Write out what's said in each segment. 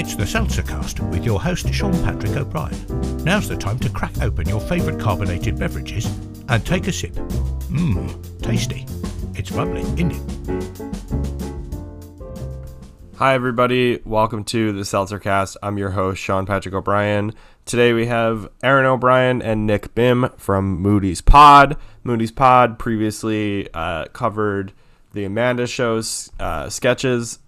It's the Seltzercast with your host Sean Patrick O'Brien. Now's the time to crack open your favourite carbonated beverages and take a sip. Mmm, tasty. It's bubbly, isn't it? Hi, everybody. Welcome to the Seltzercast. I'm your host, Sean Patrick O'Brien. Today we have Erin O'Brien and Nick Bihm from Moody's Pod. Moody's Pod previously uh, covered the Amanda Show's uh, sketches,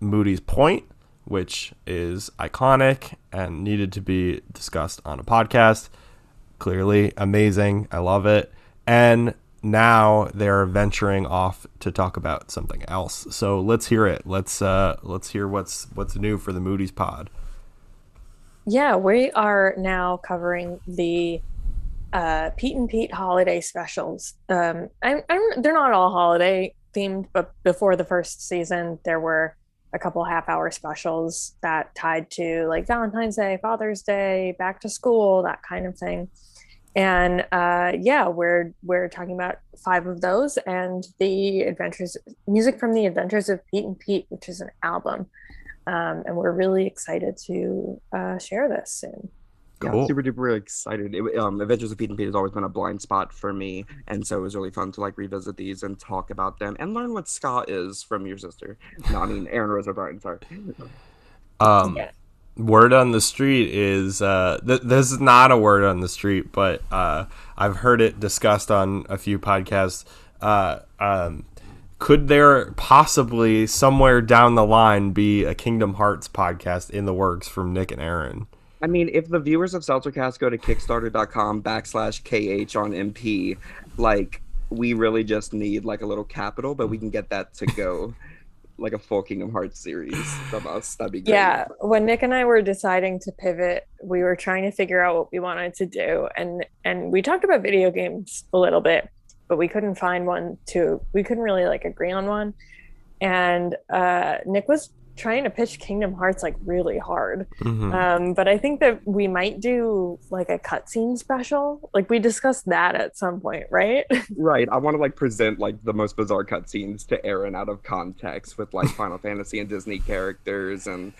Moody's Point, which is iconic and needed to be discussed on a podcast. Clearly amazing. I love it. And now they're venturing off to talk about something else. So let's hear it. Let's uh let's hear what's what's new for the Moody's pod. Yeah, we are now covering the uh, Pete and Pete holiday specials. Um, I'm, I'm, they're not all holiday themed, but before the first season, there were a couple half hour specials that tied to like Valentine's Day, Father's Day, back to school, that kind of thing. And uh, yeah, we're we're talking about five of those and the adventures music from the Adventures of Pete and Pete, which is an album. Um, and we're really excited to uh, share this soon. Yeah, super duper excited. It, um, Adventures of Pete and Pete has always been a blind spot for me, and so it was really fun to like revisit these and talk about them and learn what ska is from your sister. No, I mean Erin Rose O'Brien. Sorry. Um Yeah. word on the street is uh th- this is not a word on the street, but uh I've heard it discussed on a few podcasts. Uh um could there possibly somewhere down the line be a Kingdom Hearts podcast in the works from Nick and Erin? I mean, if the viewers of Seltzercast go to Kickstarter.com backslash KH on MP, like we really just need like a little capital, but we can get that to go like a full Kingdom Hearts series from us. That'd be great. Yeah, when Nick and I were deciding to pivot, we were trying to figure out what we wanted to do, and and we talked about video games a little bit, but we couldn't find one to. We couldn't really like agree on one, and uh, Nick was trying to pitch Kingdom Hearts like really hard. Mhm. Um, but I think that we might do like a cutscene special. Like we discussed that at some point, right? Right. I want to like present like the most bizarre cutscenes to Erin out of context with like Final Fantasy and Disney characters and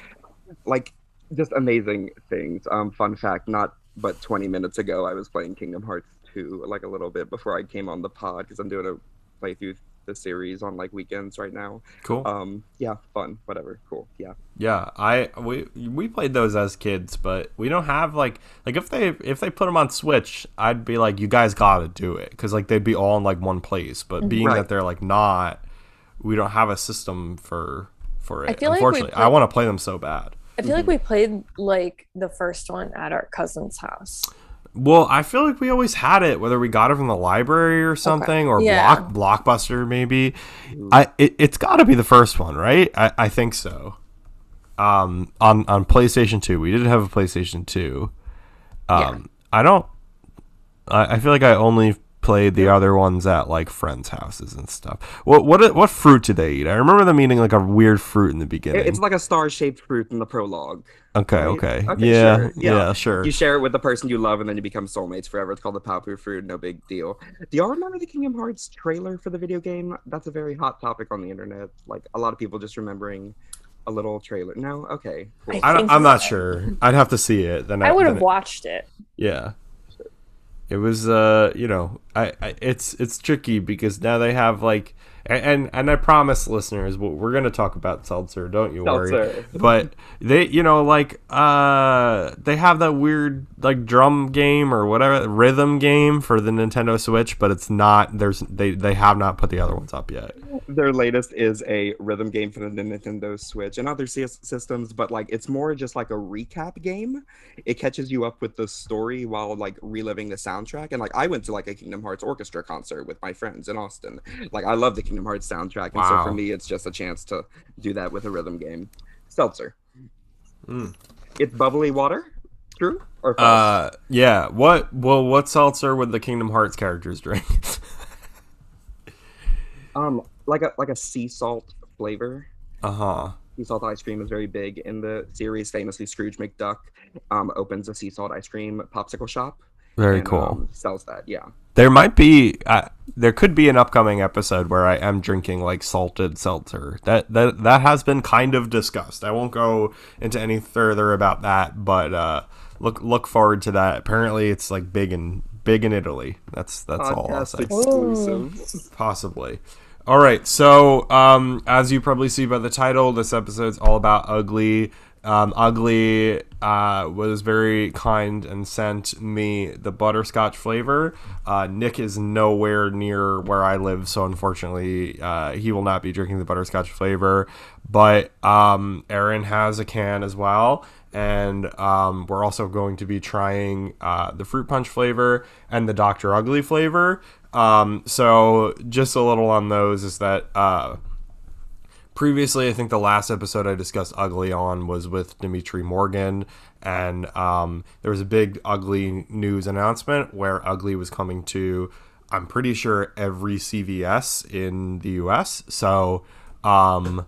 like just amazing things. Um, fun fact, not but 20 minutes ago, I was playing Kingdom Hearts 2 like a little bit before I came on the pod because I'm doing a playthrough the series on like weekends right now. Cool. Um, yeah, fun, whatever, cool, yeah. Yeah, I we we played those as kids, but we don't have like like if they if they put them on Switch, I'd be like, you guys got to do it because like they'd be all in like one place. But being Right. that they're like not, we don't have a system for for it. I feel like we Unfortunately, I want to play them so bad. I feel like we played like the first one at our cousin's house. Well, I feel like we always had it, whether we got it from the library or something, or Yeah. block blockbuster maybe. I it, it's got to be the first one, right? I, I think so. Um, on on PlayStation Two, we did have a PlayStation Two. Um, I don't. I, I feel like I only played the other ones at like friends' houses and stuff. What what what fruit did they eat? I remember them eating like a weird fruit in the beginning. It's like a star-shaped fruit in the prologue. okay, right? okay, Okay, yeah, sure, yeah, yeah. sure. You share it with the person you love, and then you become soulmates forever. It's called the Paopu fruit. No big deal. Do y'all remember the Kingdom Hearts trailer for the video game? That's a very hot topic on the internet. Like a lot of people just remembering a little trailer. No, okay, cool. I don't, think I'm not sure. I'd have to see it. Then I would have watched it. Yeah. It was uh, you know, I, I it's it's tricky because now they have like and and I promise listeners we're going to talk about seltzer, don't you worry. But they you know like uh they have that weird like drum game or whatever rhythm game for the Nintendo Switch, but it's not there's they they have not put the other ones up yet. Their latest is a rhythm game for the Nintendo Switch and other CS systems, but like it's more just like a recap game. It catches you up with the story while like reliving the soundtrack. And like I went to like a Kingdom Hearts orchestra concert with my friends in Austin. Like I love the Kingdom Hearts soundtrack, and so for me, it's just a chance to do that with a rhythm game. Seltzer. Mm. It's bubbly water. True or false? Uh yeah, what well what seltzer would the Kingdom Hearts characters drink? um, like a like a sea salt flavor. uh-huh. sea salt ice cream is very big in the series. Famously, Scrooge McDuck um, opens a sea salt ice cream popsicle shop. Very and, cool. um, sells that, yeah. There might be. Uh, there could be an upcoming episode where I am drinking like salted seltzer. That that that has been kind of discussed. I won't go into any further about that, but uh, look look forward to that. Apparently, it's like big in big in Italy. That's that's all I'll say. exclusive. Possibly. All right. So, um, as you probably see by the title, this episode's all about ugly. Um, ugly uh, was very kind and sent me the butterscotch flavor. Uh, Nick is nowhere near where I live, so unfortunately, uh, he will not be drinking the butterscotch flavor. But um, Aaron has a can as well, and um, we're also going to be trying uh, the fruit punch flavor and the Dr. Ugly flavor. Um, so, just a little on those is that uh, previously, I think the last episode I discussed Ugly on was with Dimitri Morgan, and um, there was a big Ugly news announcement where Ugly was coming to, I'm pretty sure, every CVS in the US. So, um,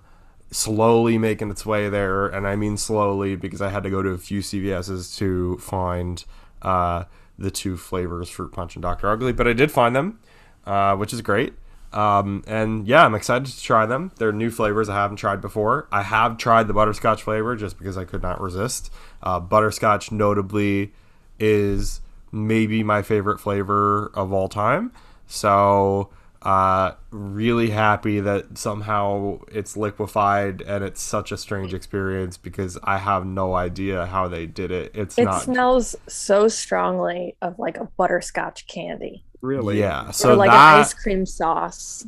slowly making its way there, and I mean slowly because I had to go to a few CVS's to find uh, the two flavors, Fruit Punch and Dr. Ugly, but I did find them, uh, which is great. Um, and yeah, I'm excited to try them. They're new flavors I haven't tried before. I have tried the butterscotch flavor just because I could not resist. Uh, butterscotch, notably, is maybe my favorite flavor of all time. So, uh, really happy that somehow it's liquefied and it's such a strange experience because I have no idea how they did it. It's It not. smells so strongly of like a butterscotch candy Really? yeah. So or like that. an ice cream sauce.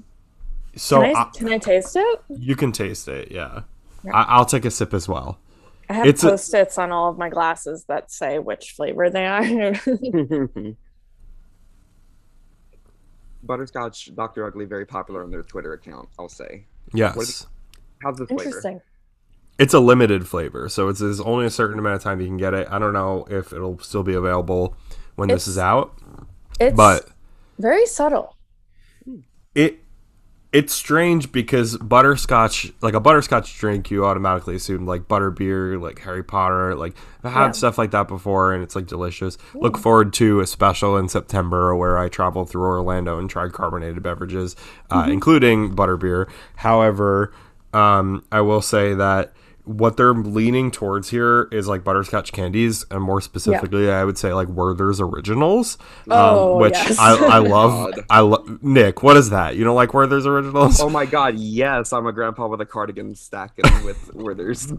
so can, I, I- can I taste it? you can taste it. Yeah. Yeah. I- I'll take a sip as well. I have It's post-its on all of my glasses that say which flavor they are. Butterscotch Dr. Ugly very popular on their Twitter account, I'll say. Yes. How's the flavor? Interesting. It's a limited flavor, so it's there's only a certain amount of time you can get it. I don't know if it'll still be available when this is out, It's but very subtle. it it's strange because butterscotch like a butterscotch drink you automatically assume like butterbeer like harry potter like i've had Yeah. stuff like that before and it's like delicious look forward to a special in september where i travel through orlando and try carbonated beverages uh, including butterbeer however um, i will say that what they're leaning towards here is like butterscotch candies and more specifically i would say like werther's originals um, Oh, which yes. I, I love God. I love Nick. What is that? You don't like Werther's originals? Oh my god, yes, I'm a grandpa with a cardigan stacking with Werther's.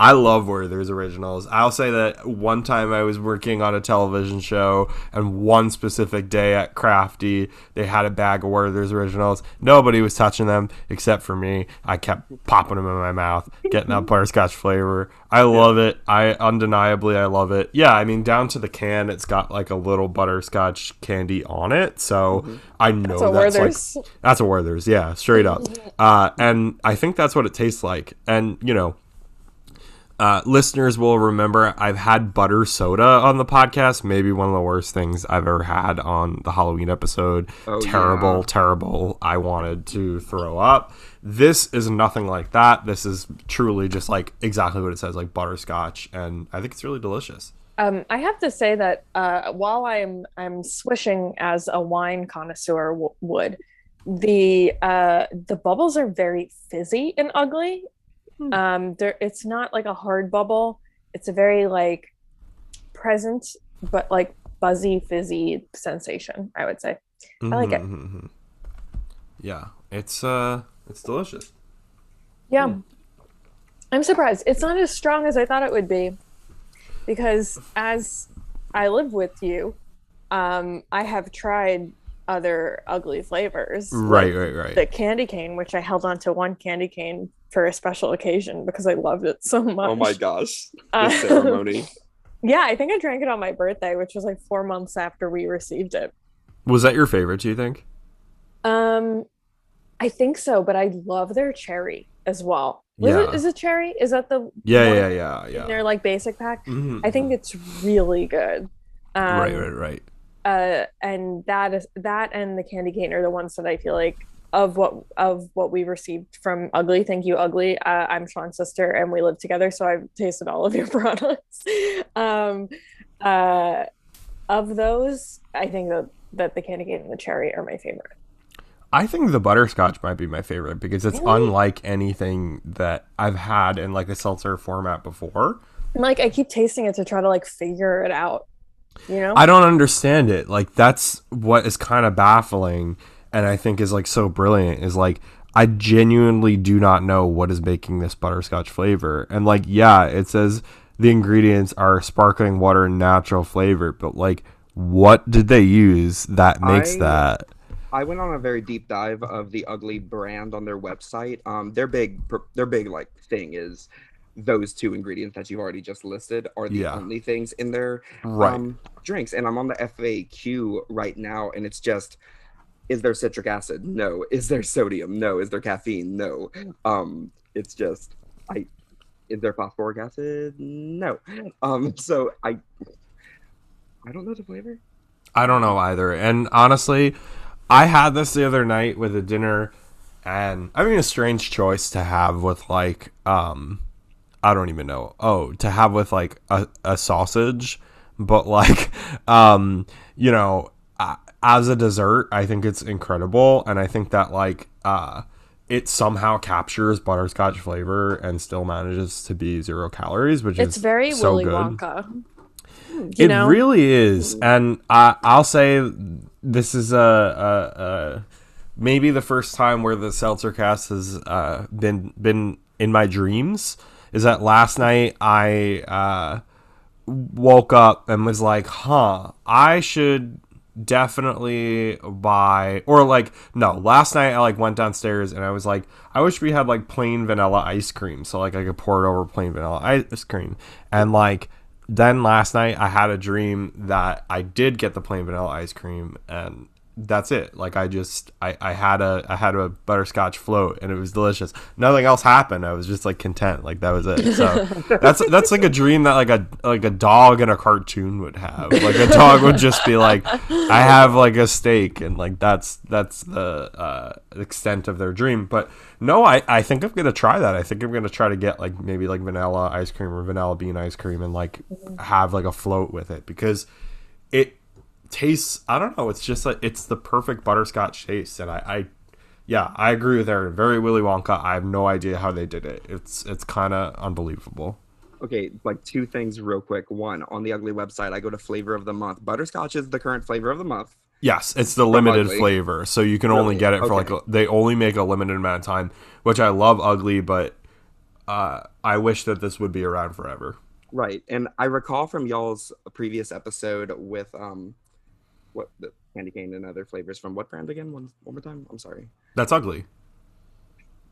I love Werther's originals. I'll say that one time I was working on a television show, and one specific day at Crafty, they had a bag of Werther's originals. Nobody was touching them except for me. I kept popping them in my mouth, getting that butterscotch flavor. I love it. I undeniably I love it. Yeah, I mean down to the can, it's got like a little butterscotch candy on it, so I know So that's, like That's a Werther's, yeah, straight up. Uh, and I think that's what it tastes like. And you know, uh, listeners will remember I've had butter soda on the podcast. Maybe one of the worst things I've ever had on the Halloween episode. Oh, terrible, yeah. terrible. I wanted to throw up. This is nothing like that. This is truly just like exactly what it says, like butterscotch, and I think it's really delicious. Um, I have to say that uh, while I'm I'm swishing as a wine connoisseur w- would, the uh, the bubbles are very fizzy and ugly. Hmm. Um, there, it's not like a hard bubble. It's a very like present but like buzzy fizzy sensation. I would say. I like it. Mhm, mhm, mhm. Yeah, it's uh, it's delicious. Yeah. Hmm. I'm surprised. It's not as strong as I thought it would be. Because as I live with you, um, I have tried other ugly flavors. Right, like right, right. The candy cane, which I held on to one candy cane for a special occasion because I loved it so much. oh my gosh. The Uh, ceremony. Yeah, I think I drank it on my birthday, which was like four months after we received it. Was that your favorite? Do you think? Um, I think so, but I love their cherry as well. Was Yeah. it is it cherry? Is that the Yeah, one yeah, yeah, in yeah. their like basic pack? Mhm, I think mhm. it's really good. Um, right, right, right. Uh, and that is that and the candy cane are the ones that I feel like of what of what we received from Ugly. Thank you, Ugly. Uh, I'm Sean's sister, and we live together, so I've tasted all of your products. um, uh, of those, I think that that the candy cane and the cherry are my favorite. I think the butterscotch might be my favorite because it's Really? unlike anything that I've had in like a seltzer format before. Like I keep tasting it to try to like figure it out. You know? I don't understand it. Like that's what is kind of baffling and I think is like so brilliant is like I genuinely do not know what is making this butterscotch flavor. And like yeah, it says the ingredients are sparkling water and natural flavor, but like what did they use that makes I- that? I went on a very deep dive of the Ugly brand on their website. Um, their big, their big like thing is those two ingredients that you've already just listed are the Yeah. only things in their Right. um, drinks. And I'm on the FAQ right now, and it's just, is there citric acid? No. Is there sodium? No. Is there caffeine? No. Um, it's just, I, is there phosphoric acid? No. Um, so I, I don't know the flavor. I don't know either. And honestly, I had this the other night with a dinner and I mean a strange choice to have with like um I don't even know. Oh, to have with like a, a sausage, but like um you know, uh, as a dessert, I think it's incredible and I think that like uh it somehow captures butterscotch flavor and still manages to be zero calories, which it's is very so Willy good. Wonka. You it know? really is, and I, I'll say this is a, a, a maybe the first time where the seltzer cast has uh, been been in my dreams. Is that last night I uh, woke up and was like, "Huh, I should definitely buy." Or like, no, last night I like went downstairs and I was like, "I wish we had like plain vanilla ice cream, so like I could pour it over plain vanilla ice cream." And like then last night I had a dream that I did get the plain vanilla ice cream and that's it. Like I just I, I had a I had a butterscotch float and it was delicious. Nothing else happened. I was just like content. Like that was it. So that's that's like a dream that like a like a dog in a cartoon would have. Like a dog would just be like I have like a steak and like that's that's the uh, extent of their dream. But no, I I think I'm gonna try that. I think I'm gonna try to get like maybe like vanilla ice cream or vanilla bean ice cream and like have like a float with it because it tastes i don't know it's just like it's the perfect butterscotch taste and i i yeah i agree with Erin. very willy wonka i have no idea how they did it it's it's kind of unbelievable Okay, like two things real quick. One, on the Ugly website, I go to flavor of the month. Butterscotch is the current flavor of the month. yes it's the limited Ugly. flavor so you can only get it for like Okay. they only make a limited amount of time which i love ugly but uh i wish that this would be around forever Right. And I recall from y'all's previous episode with um what the candy cane and other flavors from what brand again? One one more time? I'm sorry. that's ugly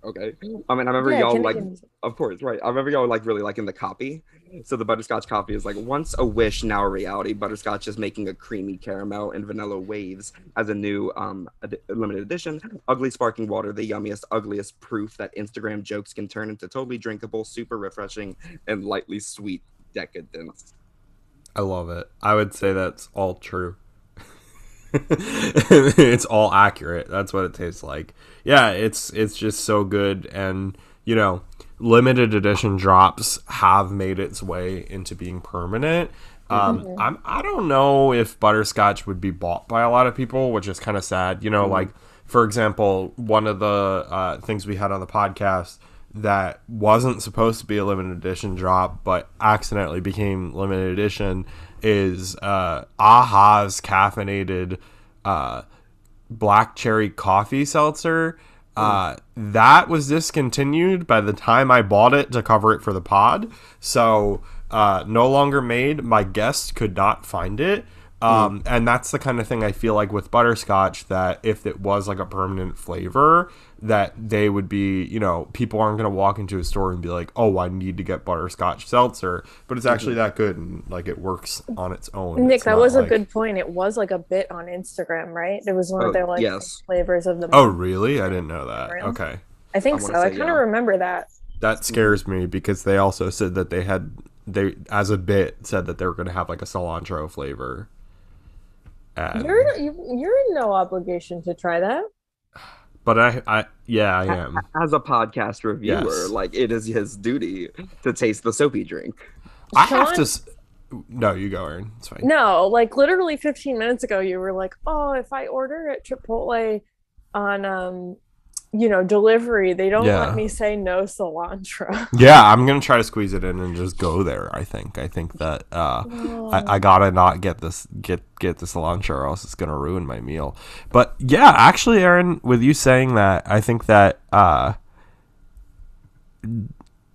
Okay. I mean I remember Yeah, y'all like canes. of course, right. I remember y'all like really liking the copy. So the butterscotch copy is like once a wish, now a reality. Butterscotch is making a creamy caramel and vanilla waves as a new um ed- limited edition. Ugly sparkling water, the yummiest, ugliest proof that Instagram jokes can turn into totally drinkable, super refreshing, and lightly sweet decadence. I love it. I would say that's all true. it's all accurate. That's what it tastes like. Yeah, it's it's just so good and you know, limited edition drops have made its way into being permanent. Um, I'm I don't know if butterscotch would be bought by a lot of people, which is kind of sad. You know, like for example, one of the uh, things we had on the podcast that wasn't supposed to be a limited edition drop, but accidentally became limited edition is uh, Aha's caffeinated uh, black cherry coffee seltzer. Uh, that was discontinued by the time I bought it to cover it for the pod. So, uh, no longer made. My guest could not find it. Um, and that's the kind of thing I feel like with butterscotch that if it was like a permanent flavor, that they would be, you know, people aren't going to walk into a store and be like, oh, I need to get butterscotch seltzer. But it's actually that good and like it works on its own. Nick, It's that not was a good point. It was like a bit on Instagram, right? It was one Oh, of their like yes. flavors of the Oh, really? I didn't know that. Really? Okay. I think I so. I kind of yeah. remember that. That scares me because they also said that they had they as a bit said that they were going to have like a cilantro flavor. And, You're you- you're in no obligation to try that. but I, I, yeah, I am. As a podcast reviewer, Yes. like it is his duty to taste the soapy drink. I have to. No, you go, Erin. It's fine. No, like literally 15 minutes ago, you were like, "Oh, if I order at Chipotle on, um, you know, delivery, they don't Yeah. let me say no cilantro." Yeah, I'm gonna try to squeeze it in and just go there. I think. I think that uh, I, I gotta not get this get get the cilantro, or else it's gonna ruin my meal. But yeah, actually, Erin, with you saying that, I think that uh,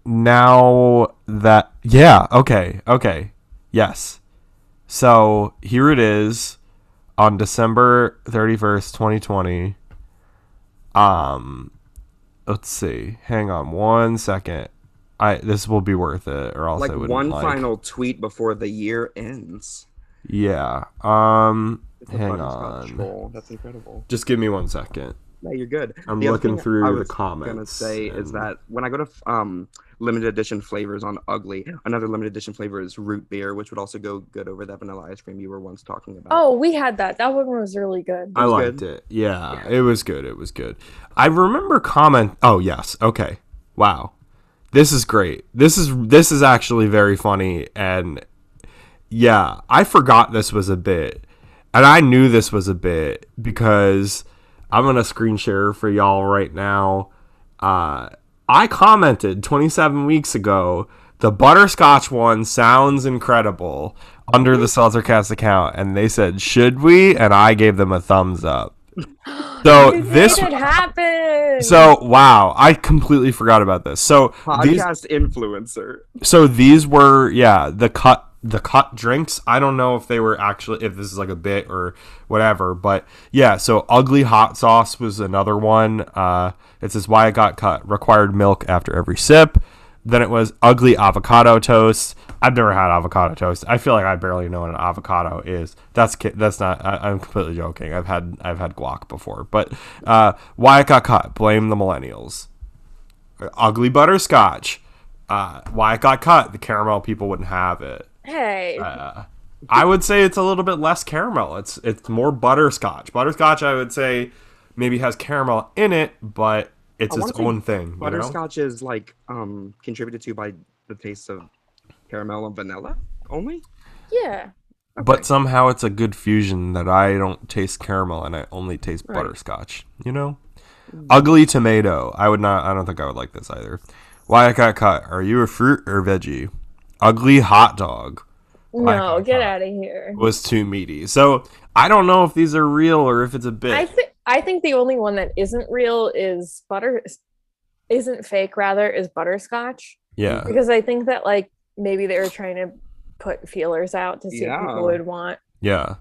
now that yeah, okay, okay, yes. So here it is on December thirty first, twenty twenty. Um, let's see. Hang on one second. I this will be worth it, or else like I wouldn't one like. final tweet before the year ends. Yeah. Um. Hang on. That's incredible. Just give me one second. No, you're good. I'm The other looking thing through I the was Gonna comments say is that when I go to um limited edition flavors on Ugly, another limited edition flavor is root beer, which would also go good over that vanilla ice cream you were once talking about. oh, we had that. That one was really good. I liked good. it. Yeah, Yeah. it was good. It was good. I remember comment. Oh yes. Okay. Wow. This is great. This is this is actually very funny and yeah, I forgot this was a bit. And I knew this was a bit because I'm going to screen share for y'all right now. Uh I commented 27 weeks ago, the butterscotch one sounds incredible under the Seltzercast account and they said, "Should we?" and I gave them a thumbs up. So You this made it happen. so wow, I completely forgot about this. So these Podcast influencer. so these were yeah the cut the cut drinks. I don't know if they were actually if this is like a bit or whatever, but yeah. So ugly hot sauce was another one. Uh, it says why it got cut. Required milk after every sip. Then it was ugly avocado toast. I've never had avocado toast. I feel like I barely know what an avocado is. That's that's not. I, I'm completely joking. I've had I've had guac before, but uh, why it got cut. Blame the millennials ugly butterscotch. Uh, why it got cut? The caramel people wouldn't have it. Hey, Uh, I would say it's a little bit less caramel. It's it's more butterscotch. Butterscotch, I would say, maybe has caramel in it, but it's I its own thing. You know? Butterscotch is like um contributed to by the taste of caramel and vanilla only. yeah. But somehow it's a good fusion that I don't taste caramel and I only taste Right. butterscotch. You know, ugly tomato. I would not. I don't think I would like this either. Why I got cut? Are you a fruit or veggie? Ugly hot dog. No, got get out of here. was too meaty. So I don't know if these are real or if it's a bit. I think I think the only one that isn't real is butter isn't fake rather is butterscotch yeah. because I think that like maybe they were trying to put feelers out to see if Yeah. people would want. Yeah.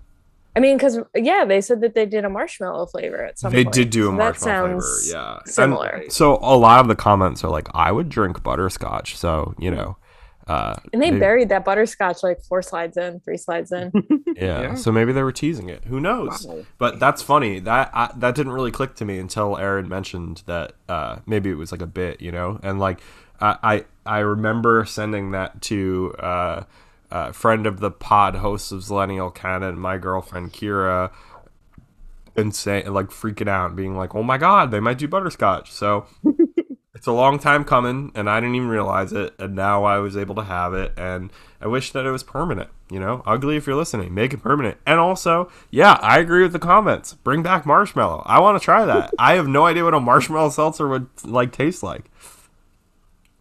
I mean, because yeah, they said that they did a marshmallow flavor at some They point. did do a so that marshmallow flavor. sounds Yeah. And similar. so a lot of the comments are like, I would drink butterscotch. So, you know, uh, And they maybe- buried that butterscotch like four slides in, three slides in. yeah. Yeah. So maybe they were teasing it. Who knows? Wow. But that's funny. That I, that didn't really click to me until Erin mentioned that uh, maybe it was like a bit, you know. And like I I, I remember sending that to uh, a friend of the pod, host of Zillennial Canon, my girlfriend Kyra, and saying like freaking out, being like, "Oh my god, they might do butterscotch." So. It's a long time coming, and I didn't even realize it, and now I was able to have it, and I wish that it was permanent. You know, ugly if you're listening, make it permanent. And also, yeah, I agree with the comments. Bring back marshmallow. I want to try that. I have no idea what a marshmallow seltzer would like taste like.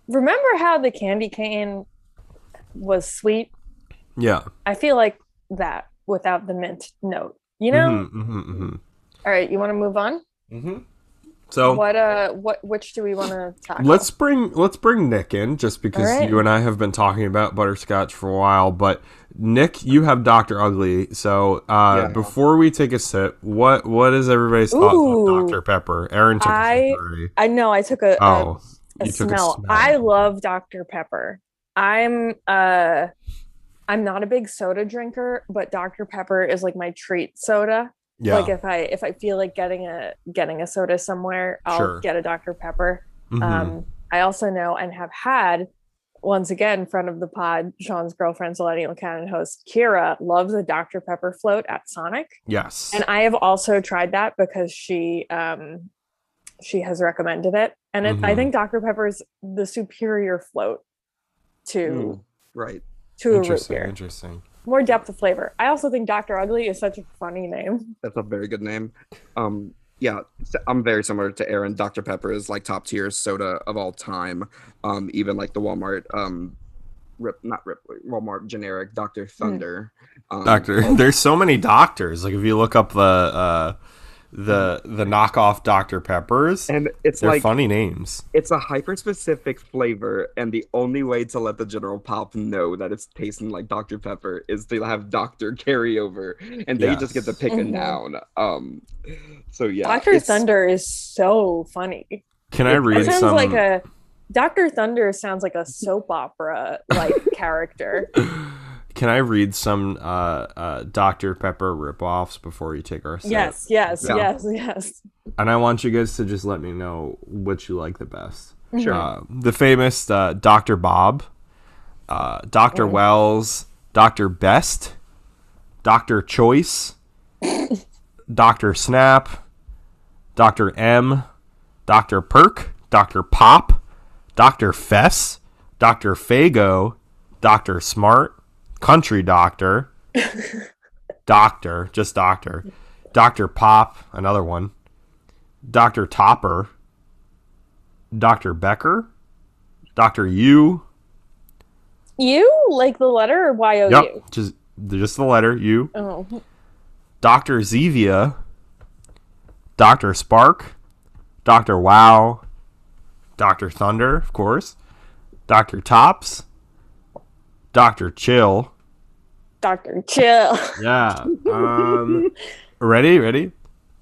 Remember how the candy cane was sweet? Yeah. I feel like that without the mint note. You know? hmm hmm hmm All right, you want to move on? hmm So What uh what which do we want to tackle? let's bring let's bring Nick in just because All right. you and I have been talking about butterscotch for a while. But Nick, you have Doctor Ugly. So uh, Yeah. before we take a sip, what what is everybody's thoughts Ooh. on Dr Pepper? Erin took a I- sip already. I know I took a, a Oh, a you took smell. a smell. I love Dr. Pepper. I'm uh I'm not a big soda drinker, but Dr. Pepper is like my treat soda. Yeah. Like if I if I feel like getting a getting a soda somewhere, I'll Sure. get a Dr. Pepper. Mhm. Um I also know and have had once again, friend of the pod, Sean's girlfriend, Millennial Canon host Kyra, loves a Dr. Pepper float at Sonic. yes. And I have also tried that because she um she has recommended it. And it, I Mhm. think Dr. Pepper is the superior float to Mm, right. to a root Interesting. beer. Interesting. More depth of flavor. I also think Dr. Ugly is such a funny name. That's a very good name. Um, yeah, I'm very similar to Erin. Dr. Pepper is like top tier soda of all time. Um, even like the Walmart, um, Rip, not Rip, Walmart generic Dr. Thunder. Um, Doctor. There's so many doctors. Like if you look up the uh, the the knockoff Dr Peppers, and it's they're like funny names. it's a hyper specific flavor, and the only way to let the general pop know that it's tasting like Dr. Pepper is to have Doctor carryover, and they just get to pick a Mhm. noun. Um, so yeah, Dr. Thunder is so funny. Can I It It read sounds some? like a Dr. Thunder sounds like a soap opera like character. Can I read some uh, uh, Dr Pepper ripoffs before you take our sip? Yes, yes, Yeah. yes, yes. And I want you guys to just let me know which you like the best. Sure. Uh, the famous uh, Dr. Bob, uh, Dr. Mm. Wells, Dr. Best, Dr. Choice, Dr. Snap, Dr. M, Dr. Perk, Dr. Pop, Dr. Fess, Dr. Faygo, Dr. Smart, Country Doctor, Doctor, just Doctor, Dr. Pop, another one, Dr. Topper, Dr. Becker, Dr. U, You like the letter or Y O U? yep, just just the letter U, Oh, Dr. Zevia, Dr. Spark, Dr. Wow, Dr. Thunder, of course, Dr. Tops, Dr. Chill. Dr. Chill. Yeah. Um, ready? Ready?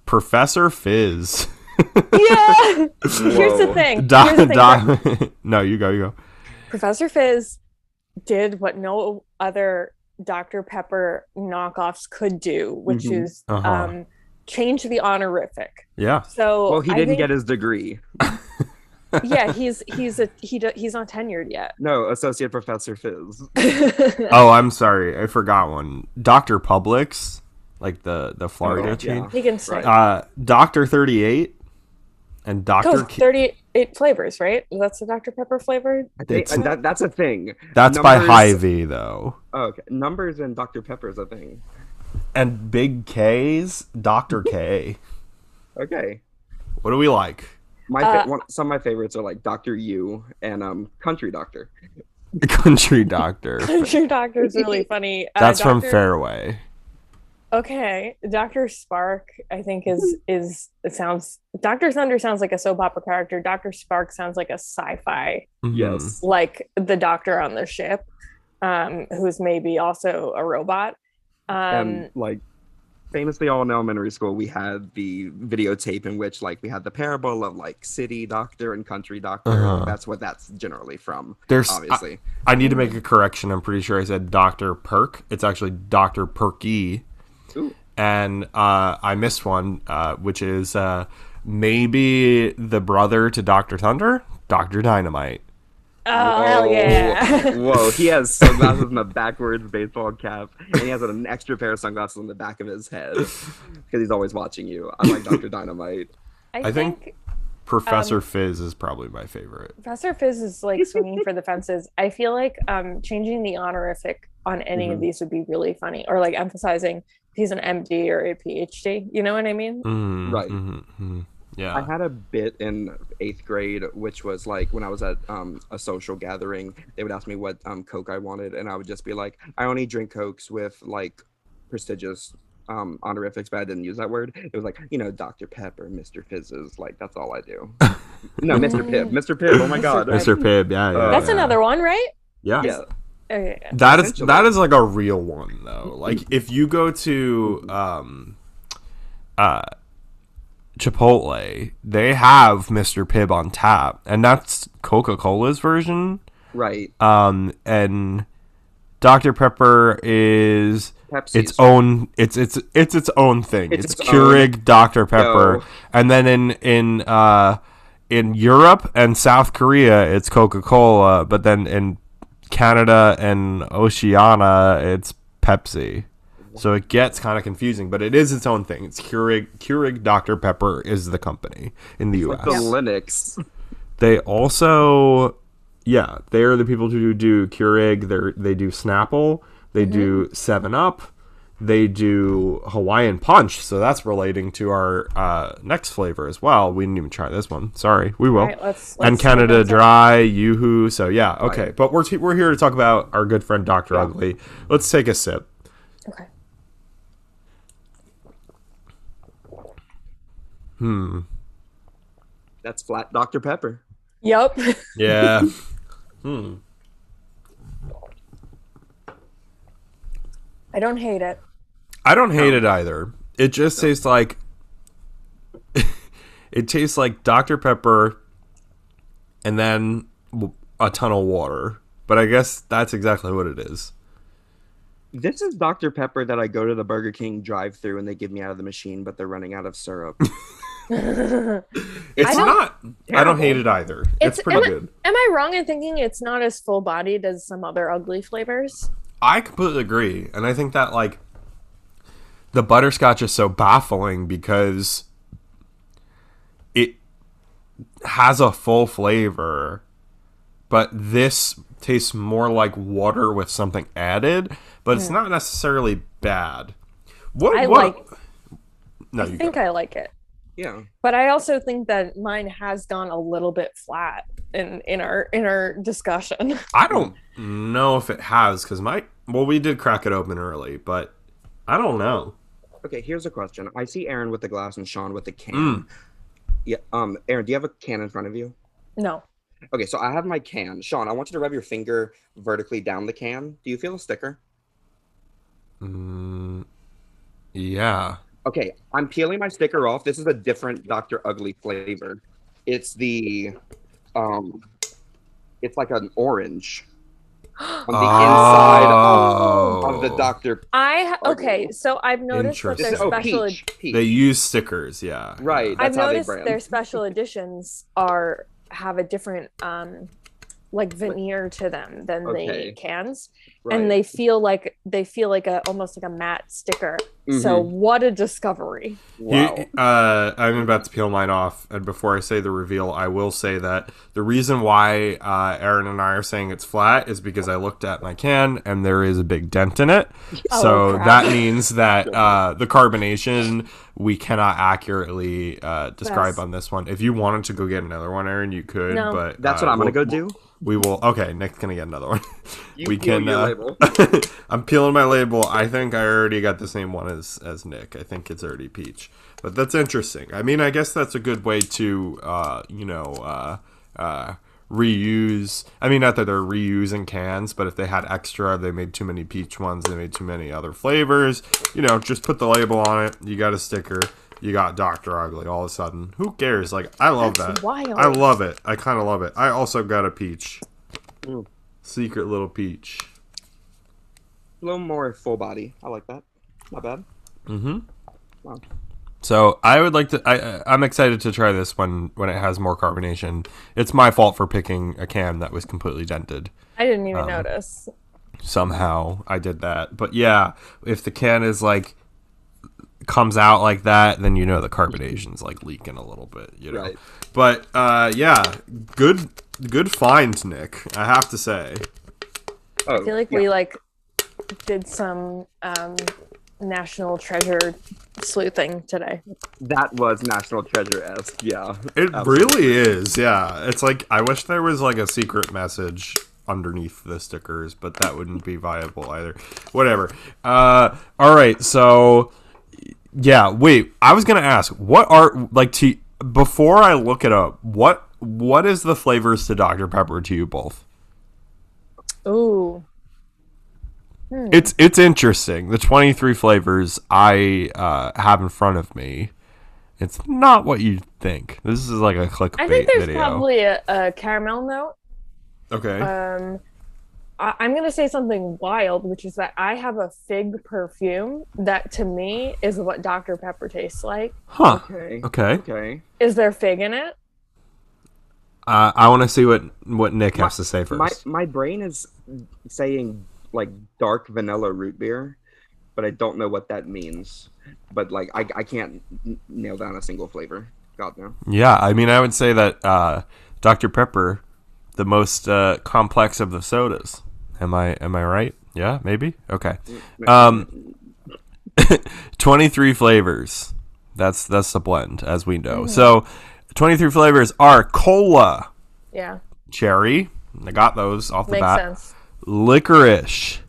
Professor Fizz. yeah. Here's the Whoa. thing. Here's the thing. Doc, no, you go, you go. Professor Fizz did what no other Dr. Pepper knockoffs could do, which Mhm. is Uh-huh. um, change the honorific. Yeah. So well, he I didn't think- get his degree. yeah, he's he's a he do- he's not tenured yet. No, associate professor Fizz. Oh, I'm sorry. I forgot one. Dr. Publix, like the, the Florida Oh, chain. yeah. he can stay. Uh, Dr. 38 and Dr. Goes 38 flavors, right? That's the Dr. Pepper flavored. I think- It's- that, that's a thing. That's by numbers- Hy-Vee, though. Oh, okay, numbers and Dr. Pepper is a thing. And Big K's, Dr. K. Okay. What do we like? My fa- Uh, one, some of my favorites are like Doctor U and um Country Doctor. Country Doctor. Country Doctor is really funny. Uh, That's from Dr. Fairway. Okay, Doctor Spark, I think is is it sounds Doctor Thunder sounds like a soap opera character. Doctor Spark sounds like a sci-fi, Mhm. Yes. like the doctor on the ship, um, who's maybe also a robot. Um, and like famously all in elementary school we had the videotape in which like we had the parable of like city doctor and country doctor Uh-huh. that's what that's generally from There's I, obviously I need to make a correction. I'm pretty sure I said Dr. Perk. It's actually Dr. Perky. Ooh. And uh, I missed one, uh, which is uh, maybe the brother to Dr. Thunder, Dr. Dynamite. Oh hell yeah! whoa he has sunglasses and a backwards baseball cap and he has an extra pair of sunglasses on the back of his head because he's always watching you i like dr dynamite I, I think- think Professor Um, Fizz is probably my favorite. Professor Fizz is like swinging for the fences. I feel like um, changing the honorific on any of Mhm. these would be really funny, or like emphasizing he's an MD or a PhD. You know what I mean? Mhm, Right. mhm, mhm. Yeah. I had a bit in eighth grade, which was like when I was at um, a social gathering, they would ask me what um, Coke I wanted, and I would just be like, I only drink Cokes with like prestigious um, honorifics, but I didn't use that word. It was like, you know, Dr. Pepper, Mr. Fizzes, like that's all I do. no, Mr. Pibb, Mr. Pibb, oh my god. Mr. Pibb. Yeah. yeah Uh, That's yeah. another one, right? Yeah. Yeah, Okay. That is that is like a real one though. Like if you go to um uh Chipotle, they have Mr. Pibb on tap, and that's Coca-Cola's version. right. Um and Dr. Pepper is Pepsi's. its own it's it's it's its own thing. It's, It's its Keurig Dr. Pepper. Yo. And then in in uh in Europe and South Korea it's Coca-Cola, but then in Canada and Oceania it's Pepsi. So it gets kind of confusing, but it is its own thing. It's Keurig Keurig Dr. Pepper is the company in the US. Like the Linux. They also yeah, they're the people who do Keurig. They they do Snapple. They do Seven Up. They do Hawaiian Punch. So that's relating to our uh, next flavor as well. We didn't even try this one. Sorry, we will. All right, let's, and let's Canada Dry, Yoo-Hoo. So yeah, okay. Right. But we're t- we're here to talk about our good friend Doctor Yeah. Ugly. Let's take a sip. Okay. That's flat Dr. Pepper. Yep. Yeah. hmm. I don't hate it. I don't hate it either. It just tastes like it tastes like Dr Pepper and then a ton of water. But I guess that's exactly what it is. This is Dr. Pepper that I go to the Burger King drive through and they give me out of the machine, but they're running out of syrup. It's I not I don't hate it either. It's, It's- pretty am I- good. Am I wrong in thinking it's not as full bodied as some other ugly flavors? I completely agree. And I think that like the butterscotch is so baffling because it has a full flavor, but this tastes more like water with something added, but it's not necessarily bad. What I what like- No, I you think go. I like it. Yeah. But I also think that mine has gone a little bit flat in in our in our discussion. I don't know if it has cuz my well we did crack it open early, but I don't know. Okay, here's a question. I see Erin with the glass and Sean with the can. Mm. Yeah. Um, Erin, do you have a can in front of you? No. Okay, so I have my can. Sean, I want you to rub your finger vertically down the can. Do you feel a sticker? Mm, yeah. Okay, I'm peeling my sticker off. This is a different Dr. Ugly flavor. It's the um it's like an orange on the inside Oh. of, of the Dr. I ha- okay, so I've noticed that their This is, oh, special peach, peach. They use stickers, yeah. Right. I've That's how they noticed brand. their special editions are have a different um like veneer to them than Okay. the cans Right. and they feel like they feel like a almost like a matte sticker so what a discovery wow. You- uh, I'm about to peel mine off, and before I say the reveal, I will say that the reason why uh, Erin and I are saying it's flat is because I looked at my can and there is a big dent in it. Oh, so crap. that means that uh, the carbonation we cannot accurately uh, describe Yes. on this one. If you wanted to go get another one, Erin, you could. No. But That's uh, what I'm gonna we'll- go do. We will. Okay, Nick's gonna get another one. You we peel can. your uh, label. I'm peeling my label. I think I already got the same one as as Nick. I think it's already peach, but that's interesting. I mean, I guess that's a good way to, uh, you know, uh, uh, reuse. I mean, not that they're reusing cans, but if they had extra, they made too many peach ones. They made too many other flavors. You know, just put the label on it. You got a sticker. You got Doctor Ugly. All of a sudden, who cares? Like, I love That's that. wild. I love it. I kind of love it. I also got a peach. Mm. Secret little peach. A little more full body. I like that. Not bad. Mm-hmm. So I would like to. I, I'm excited to try this when when it has more carbonation. It's my fault for picking a can that was completely dented. i didn't Um, even notice Somehow I did that. But yeah, if the can is like comes out like that, then you know the carbonation's like leaking a little bit. You know. Right. But uh, yeah, good good find, Nick. I have to say. Oh, i feel like yeah. we like did some um national treasure sleuthing today that was National Treasure esque. Yeah. It Absolutely. really is, yeah. It's like I wish there was like a secret message underneath the stickers, but that wouldn't be viable either. Whatever. Uh all right, so yeah, wait. I was going to ask, what are like to before I look it up, what what is the flavors to Dr Pepper to you both? ooh It's it's interesting. The 23 flavors I uh, have in front of me. It's not what you think. This is like a clickbait i think there's video. probably a, a caramel note okay. um I, i'm gonna say something wild which is that i have a fig perfume that to me is what dr pepper tastes like huh. Okay. Okay. Okay. is there fig in it Uh, I want to see what what Nick has to say first. My my brain is saying like dark vanilla root beer, but I don't know what that means. But like I I can't n- nail down a single flavor. God no. yeah, I mean, I would say that uh, Dr Pepper, the most uh, complex of the sodas. Am I am I right? Yeah, maybe. Okay. Um, twenty three flavors. That's that's the blend, as we know. So, twenty three flavors are cola, Yeah, cherry. I got those off the makes bat. sense. Licorice,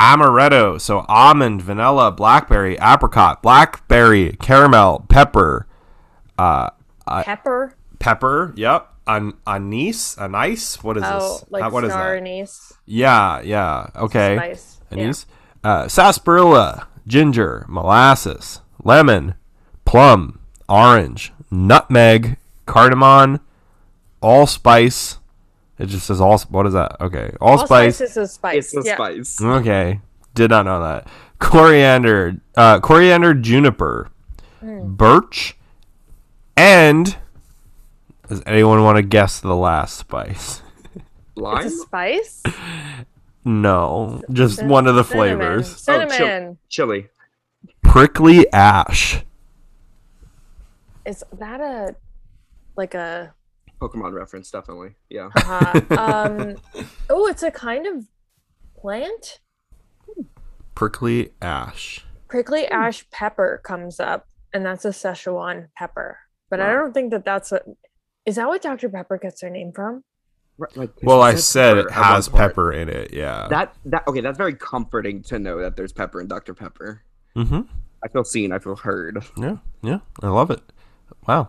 amaretto. So almond, vanilla, blackberry, apricot, blackberry, caramel, pepper, Pepper. pepper. Yep. An anise, anise. What is Oh, this? like Uh, what is that? anise. Yeah, yeah. Okay. Spice. Yeah. Anise. Uh, sarsaparilla, ginger, molasses, lemon, plum, orange, nutmeg, cardamom, allspice. It just says all. What is that? Okay, allspice. All spices is spice. It's a yeah. spice. Okay, did not know that. Coriander, uh, coriander, juniper, Hmm. birch, and does anyone want to guess the last spice? Lime? It's a spice. No, just one of the Cinnamon. flavors. Oh, chil- Cinnamon. Chili. Prickly ash. Is that a like a Pokemon reference, definitely. Yeah. uh, um? Oh, it's a kind of plant. Prickly ash. Prickly ash pepper comes up, and that's a Szechuan pepper. But I don't think that that's what. Is that what Dr Pepper gets their name from? Like, Well, I said it pepper at one has pepper in it. Yeah. That that okay, that's very comforting to know that there's pepper in Dr. Pepper. mm-hmm. I feel seen, I feel heard. Yeah, yeah, I love it. Wow.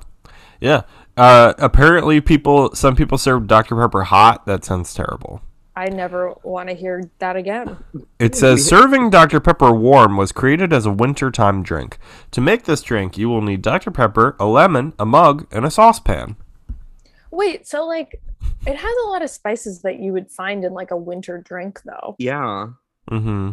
Yeah. Uh, apparently, people, some people serve Dr Pepper hot. That sounds terrible. I never want to hear that again. It says serving Dr Pepper warm was created as a wintertime drink. To make this drink, you will need Dr Pepper, a lemon, a mug, and a saucepan. Wait, so like, it has a lot of spices that you would find in like a winter drink, though. Yeah. Mm-hmm.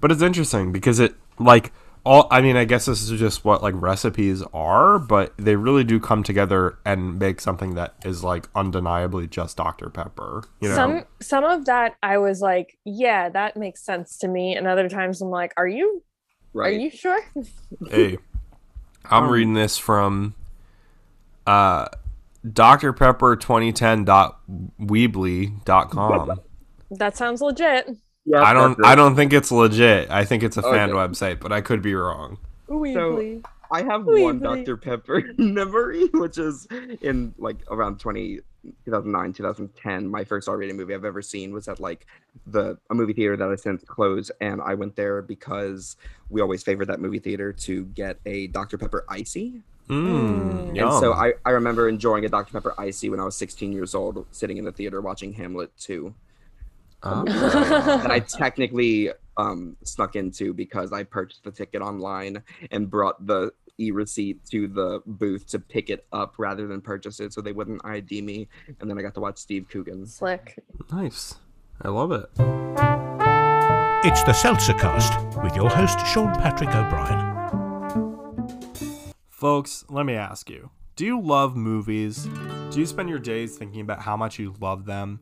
But it's interesting because it like all. I mean, I guess this is just what like recipes are, but they really do come together and make something that is like undeniably just Dr Pepper. You know. Some some of that I was like, yeah, that makes sense to me, and other times I'm like, are you Right. are you sure? Hey, I'm Um, reading this from uh, Dr Pepper 2010.weebly.com. that sounds legit. Yeah, I don't I don't think it's legit. I think it's a fan Okay. website, but I could be wrong. Weebly. I have Wait, one. Dr. Pepper memory, which is in like around 20, 2009, 2010. My first R-rated movie I've ever seen was at like the a movie theater that I since closed, and I went there because we always favored that movie theater to get a Dr. Pepper icy. Mm, And yum. And so I, I remember enjoying a Dr. Pepper icy when I was 16 years old, sitting in the theater watching Hamlet 2. Oh. that I technically um, snuck into because I purchased the ticket online and brought the e-receipt to the booth to pick it up rather than purchase it, so they wouldn't ID me. And then I got to watch Steve Coogan. Slick. nice. I love it. It's the Seltzercast with your host, Sean Patrick O'Brien. Folks, let me ask you do you love movies? Do you spend your days thinking about how much you love them?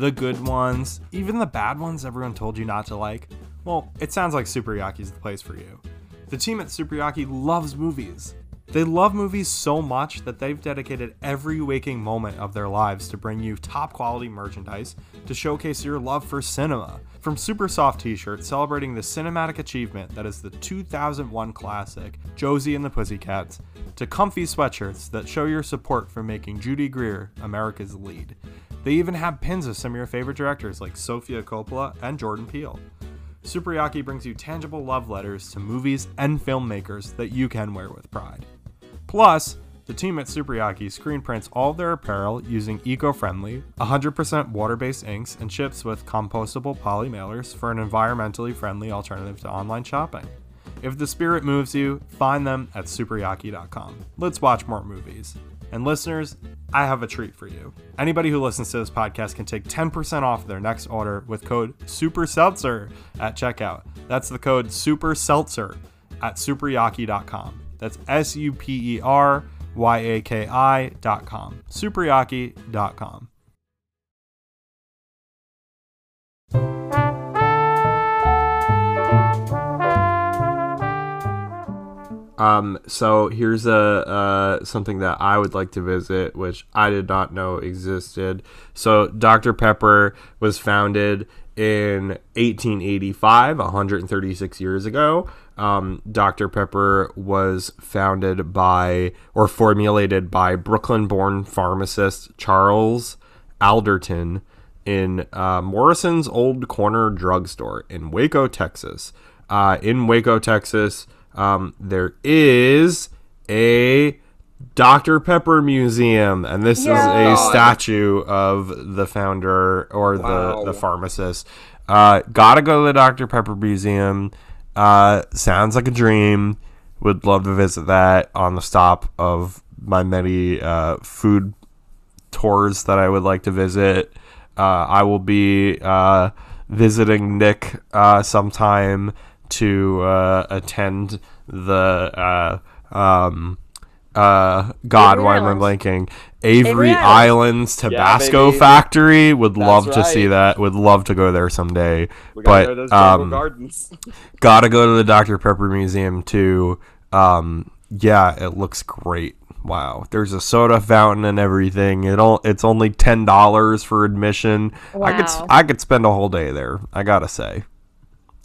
The good ones, even the bad ones everyone told you not to like? Well, it sounds like Superyaki's the place for you. The team at Superyaki loves movies. They love movies so much that they've dedicated every waking moment of their lives to bring you top quality merchandise to showcase your love for cinema. From super soft t shirts celebrating the cinematic achievement that is the 2001 classic Josie and the Pussycats, to comfy sweatshirts that show your support for making Judy Greer America's lead. They even have pins of some of your favorite directors like Sofia Coppola and Jordan Peele. Superyaki brings you tangible love letters to movies and filmmakers that you can wear with pride. Plus, the team at Superyaki screen prints all their apparel using eco-friendly, 100% water-based inks and ships with compostable poly mailers for an environmentally friendly alternative to online shopping. If the spirit moves you, find them at superyaki.com. Let's watch more movies. And listeners, I have a treat for you. Anybody who listens to this podcast can take 10% off their next order with code SUPERSELTZER at checkout. That's the code SUPERSELTZER at superyaki.com. That's S U P E R Y A K I.com. Superyaki.com. Um, so here's a uh, something that I would like to visit, which I did not know existed. So Dr. Pepper was founded in 1885, 136 years ago. Um, Dr. Pepper was founded by or formulated by Brooklyn-born pharmacist Charles Alderton in uh, Morrison's Old Corner Drugstore in Waco, Texas. Uh, in Waco, Texas, um, there is a Dr. Pepper Museum, and this Yeah. is a statue of the founder or Wow. the, the pharmacist. Uh, gotta go to the Dr. Pepper Museum. Uh, sounds like a dream. Would love to visit that on the stop of my many uh, food tours that I would like to visit. Uh, I will be uh, visiting Nick uh, sometime to uh, attend the uh, um, uh, God, Avery why am I blanking? Avery, Avery Islands, Islands. Tabasco baby. Factory. Would That's love to see that. Would love to go there someday. We But, gotta go to um, gardens. Gotta go to the Dr. Pepper Museum too. Um, yeah, it looks great. Wow, there's a soda fountain and everything. It all it's only ten dollars for admission. I could. I could spend a whole day there. I gotta say,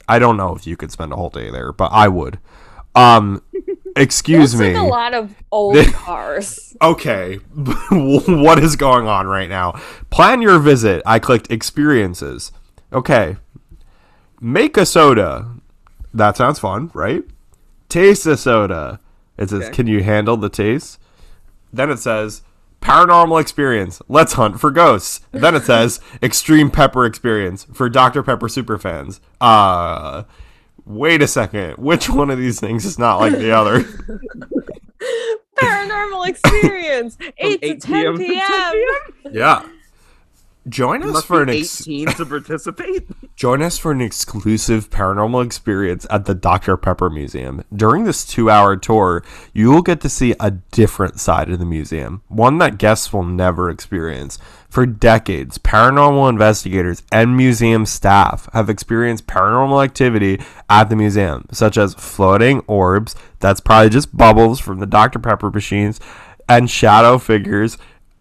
I don't know if you could spend a whole day there, but I would. Um, excuse Looks me. like a lot of old cars. Okay, what is going on right now? Plan your visit. I clicked experiences. Okay. Make a soda. That sounds fun, right? Taste a soda. It says, Okay. can you handle the taste? Then it says, paranormal experience. Let's hunt for ghosts. Then it says, extreme pepper experience for Dr. Pepper superfans. Uh, wait a second. Which one of these things is not like the other? Paranormal experience. 8 to 10 p.m. to 10 p.m. Yeah. Join us for an ex- 18 to participate. join us for an exclusive paranormal experience at the Dr. Pepper Museum. During this 2-hour tour, you will get to see a different side of the museum, one that guests will never experience. For decades, paranormal investigators and museum staff have experienced paranormal activity at the museum, such as floating orbs, that's probably just bubbles from the Dr. Pepper machines, and shadow figures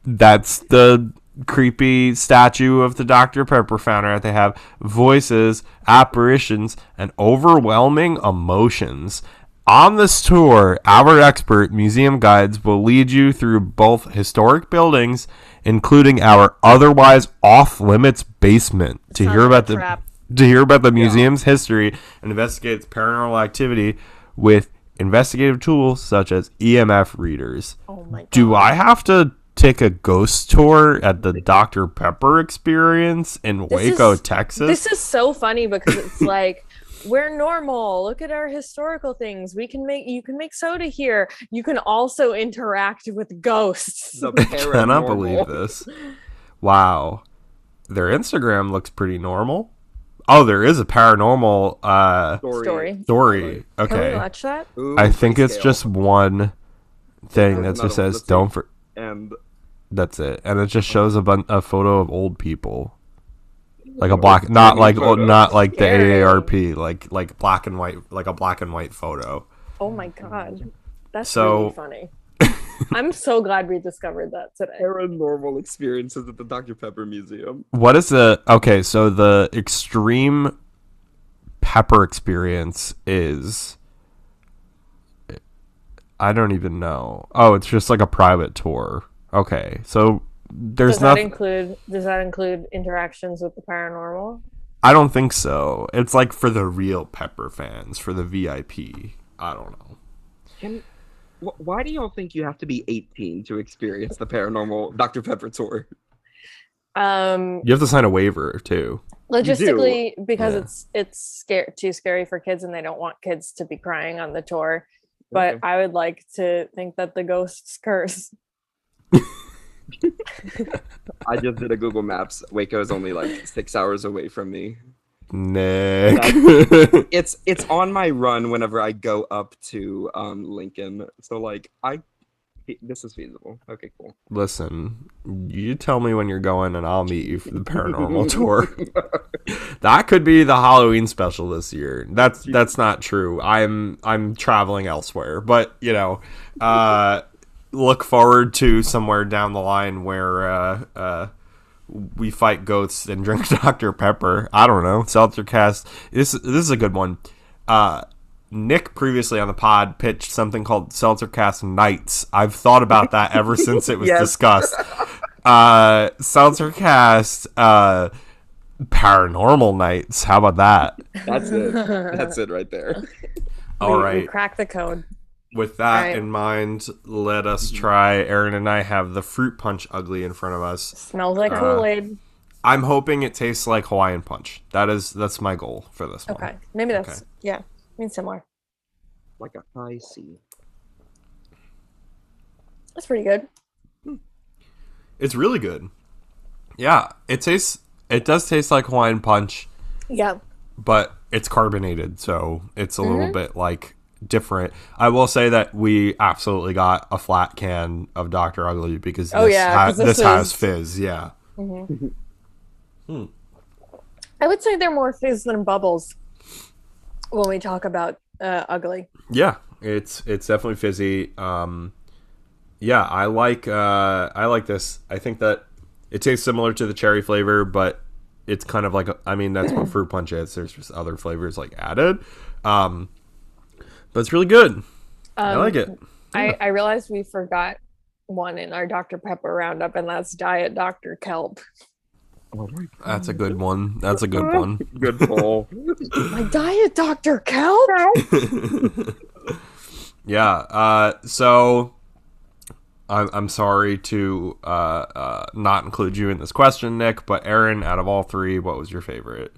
that's the creepy statue of the Dr. Pepper founder they have voices, apparitions, and overwhelming emotions. On this tour, our expert museum guides will lead you through both historic buildings, including our otherwise off limits basement, to hear about the trap. to hear about the museum's history and investigate its paranormal activity with investigative tools such as EMF readers. Oh my god. Do I have to take a ghost tour at the Dr. Pepper experience in Waco, is- Texas? This is so funny because it's like we're normal. Look at our historical things. We can make you can make soda here. You can also interact with ghosts. I cannot believe this. Wow. Their Instagram looks pretty normal. Oh, there is a paranormal uh Story. story. Can we Okay. watch that? Ooh, I think it's grayscale. just one thing that just says don't for and that's it. And it just shows a bun- a photo of old people. Like a black not like photo. not like the AARP, like like black and white like a black and white photo. Oh my god. That's So- really funny. I'm so glad we discovered that today. paranormal experiences at the Dr. Pepper Museum. What is the okay? So the extreme pepper experience is. I don't even know. Oh, it's just like a private tour. Okay, so there's Does that nothing. include does that include interactions with the paranormal? I don't think so. It's like for the real Pepper fans, for the VIP. I don't know. Can wh- why do y'all think you have to be 18 to experience the paranormal Dr. Pepper tour? Um You have to sign a waiver too. logistically because Yeah. it's it's scare too scary for kids and they don't want kids to be crying on the tour. But Okay. I would like to think that the ghosts curse. I just did a Google Maps. Waco is only like six hours away from me. Nick. It's it's on my run whenever I go up to um Lincoln. So like I this is feasible. Okay, cool. Listen, you tell me when you're going, and I'll meet you for the paranormal tour. that could be the Halloween special this year. That's that's not true. I'm I'm traveling elsewhere, but you know, uh, look forward to somewhere down the line where uh, uh, we fight goats and drink Dr Pepper. I don't know. Seltzercast. This this is a good one. Uh, Nick previously on the pod pitched something called Seltzercast Nights. I've thought about that ever since it was Yes. discussed. Uh, Seltzercast. Uh, paranormal nights. How about that? That's it. That's it right there. All we, we crack the code. With that Right. in mind, let us try. Erin and I have the fruit punch ugly in front of us. Smells like Uh, Kool Aid. I'm hoping it tastes like Hawaiian punch. That is that's my goal for this one. Okay, maybe that's Okay. yeah, I mean similar. Like a Hi-C. That's pretty good. It's really good. Yeah, it tastes. It does taste like Hawaiian punch, Yeah, but it's carbonated, so it's a Mm-hmm. little bit like different. I will say that we absolutely got a flat can of Dr. Ugly because Oh, this, yeah, ha- 'cause this, this has fizz. Yeah. I would say they're more fizz than bubbles when we talk about uh, ugly. Yeah, it's it's definitely fizzy. Um, yeah, I like uh, I like this. I think that it tastes similar to the cherry flavor, but it's kind of like a, I mean that's what fruit punch is. There's just other flavors like added, um, but it's really good. I Um, like it. I, I realized we forgot one in our Dr. Pepper roundup, and that's Diet Dr. Kelp. Oh That's a good one. That's a good one. Good pull. Like Diet Dr. Kelp? yeah. Uh, so I'm I'm sorry to uh, uh, not include you in this question, Nick. But Erin, out of all three, what was your favorite?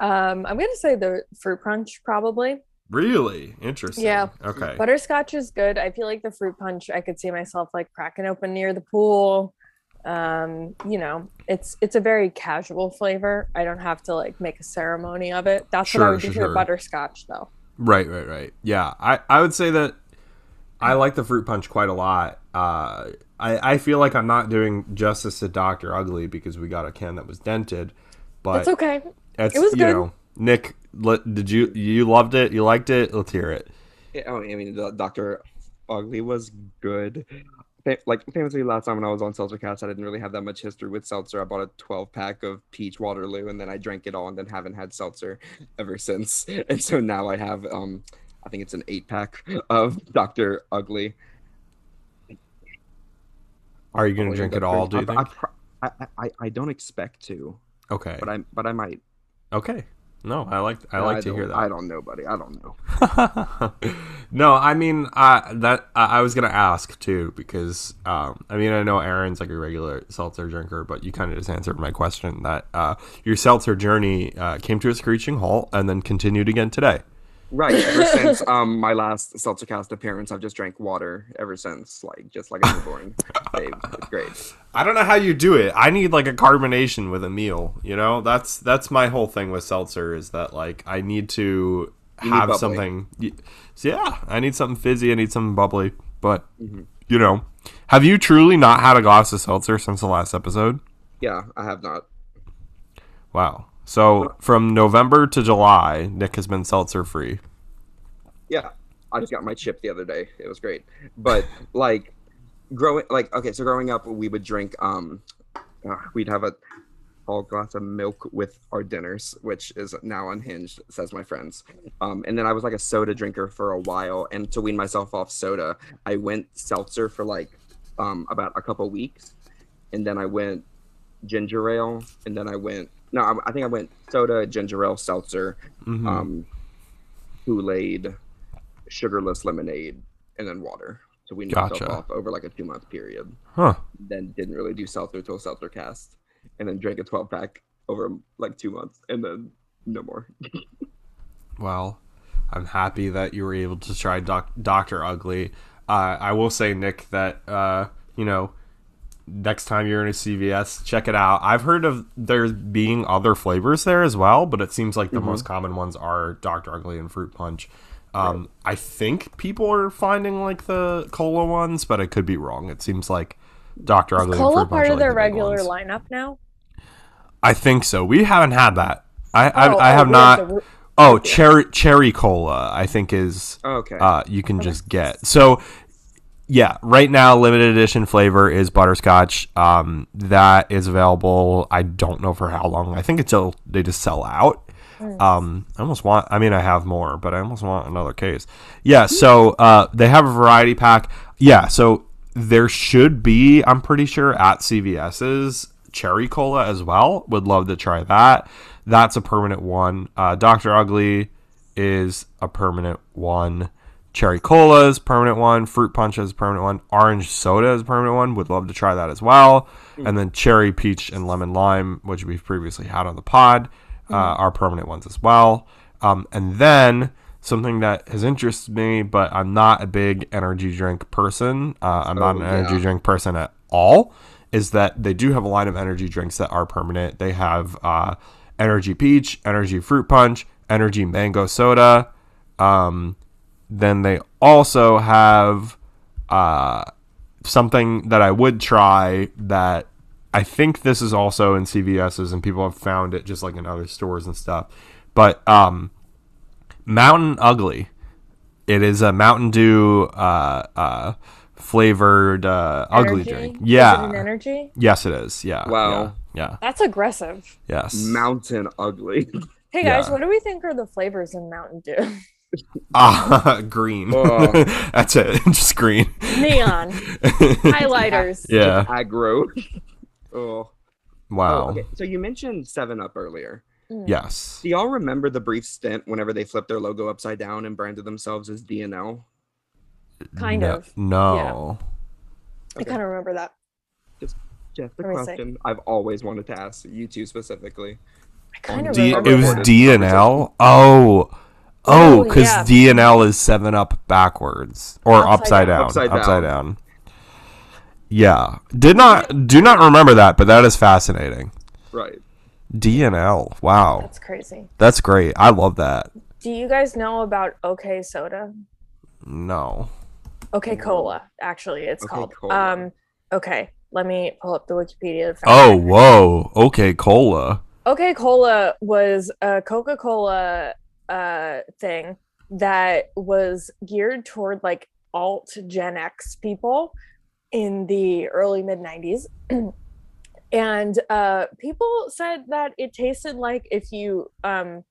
Um, I'm gonna say the fruit punch probably. Really interesting. Yeah. Okay. Butterscotch is good. I feel like the fruit punch I could see myself like cracking open near the pool. Um, you know, it's it's a very casual flavor. I don't have to like make a ceremony of it. That's what I would do sure, for sure. butterscotch though. Right, right, right. Yeah, I, I would say that I like the fruit punch quite a lot. Uh, I, I feel like I'm not doing justice to Doctor Ugly because we got a can that was dented, but It's okay. it was you good. know, Nick, did you you loved it? You liked it? Let's hear it. Yeah, oh, I mean, the Doctor Ugly was good. Like famously, last time when I was on Seltzercast, I didn't really have that much history with seltzer. I bought a 12 pack of peach Waterloo, and then I drank it all, and then haven't had seltzer ever since. And so now I have, um, I think it's an eight pack of Doctor Ugly. Are you gonna drink it all? Do you I, think? I, I, I, I don't expect to, Okay. but I but I might. Okay. No, I like I like to hear that. I don't know, buddy. I don't know. no, I mean uh, that I I was gonna ask too because um, I mean I know Erin's like a regular seltzer drinker, but you kind of just answered my question that uh, your seltzer journey uh, came to a screeching halt and then continued again today. Right. Ever since um my last Seltzercast appearance, I've just drank water ever since, like just like a newborn babe. It's great. I don't know how you do it. I need like a carbonation with a meal. You know, that's that's my whole thing with seltzer is that like I need to You need have bubbly. something. So yeah, I need something fizzy. I need something bubbly. But Mhm. you know, have you truly not had a glass of seltzer since the last episode? Yeah, I have not. Wow. So from November to July, Nick has been seltzer free. Yeah, I just got my chip the other day. It was great. But like growing, like okay, so growing up, we would drink. Um, uh, we'd have a whole glass of milk with our dinners, which is now unhinged, says my friends. Um, and then I was like a soda drinker for a while, and to wean myself off soda, I went seltzer for like um about a couple weeks, and then I went ginger ale, and then I went no, I, I think I went soda, ginger ale, seltzer, Mhm. um, Kool Aid, sugarless lemonade, and then water. So we knocked Gotcha. off over like a two month period. huh. Then didn't really do seltzer till Seltzercast, and then drank a twelve pack over like two months, and then no more. Well, I'm happy that you were able to try doc- Doctor Ugly. Uh, I will say, Nick, that uh, you know, next time you're in a CVS, check it out. I've heard of there being other flavors there as well, but it seems like the most common ones are Doctor Ugly and Fruit Punch. Um, I think people are finding like the cola ones, but I could be wrong. It seems like Doctor Ugly and Cola Fruit part are, of their the regular lineup now. I think so. We haven't had that. I I, Oh, I oh, have not. the oh, cherry cherry cola. I think is Okay. uh, you can just get. So, yeah, right now, limited edition flavor is butterscotch. Um, that is available. I don't know for how long. I think until they just sell out. Um, I almost want. I mean, I have more, but I almost want another case. Yeah. So, uh, they have a variety pack. Yeah. So there should be. I'm pretty sure at CVS's cherry cola as well. Would love to try that. That's a permanent one. Uh, Doctor Ugly is a permanent one. Cherry cola is a permanent one. Fruit punch is a permanent one. Orange soda is a permanent one. Would love to try that as well. And then cherry peach and lemon lime, which we've previously had on the pod, uh, are permanent ones as well. Um, and then something that has interested me, but I'm not a big energy drink person. Uh, I'm not Oh, an energy yeah. drink person at all. Is that they do have a line of energy drinks that are permanent. They have uh, energy peach, energy fruit punch, energy mango soda. Um, then they also have uh, something that I would try that I think this is also in CVS's and people have found it just like in other stores and stuff. But um, Mountain Ugly. It is a Mountain Dew uh, uh, flavored uh, ugly energy? drink. Is it Yeah. an energy? Yes, it is. Yeah. Wow. Yeah. yeah. That's aggressive. Yes. Mountain ugly. Hey guys, Yeah. what do we think are the flavors in Mountain Dew? Ah, green. Oh. That's it. Just green. Neon highlighters. Yeah. Aggro. oh. Wow. Oh, okay. So you mentioned Seven Up earlier. Mm. Yes. Do y'all remember the brief stint whenever they flipped their logo upside down and branded themselves as DNL? Kind no, of. No. I kind of remember that. Just a Let me question I've always wanted to ask you two specifically. I kind of D- remember it was that. D and L. Oh. Oh, Oh, because yeah. D and L is seven up backwards or upside, Upside down. down. Upside Upside down. down. Yeah. Did not do not remember that, but that is fascinating. Right. D and L. Wow. That's crazy. That's great. I love that. Do you guys know about OK Soda? No. OK Cola, actually, it's OK called. Cola. Um, okay, let me pull up the Wikipedia. Oh, check. whoa. Okay, cola. OK Cola was a Coca Cola uh, thing that was geared toward like alt Gen X people in the early mid 90s. and uh, people said that it tasted like if you, um,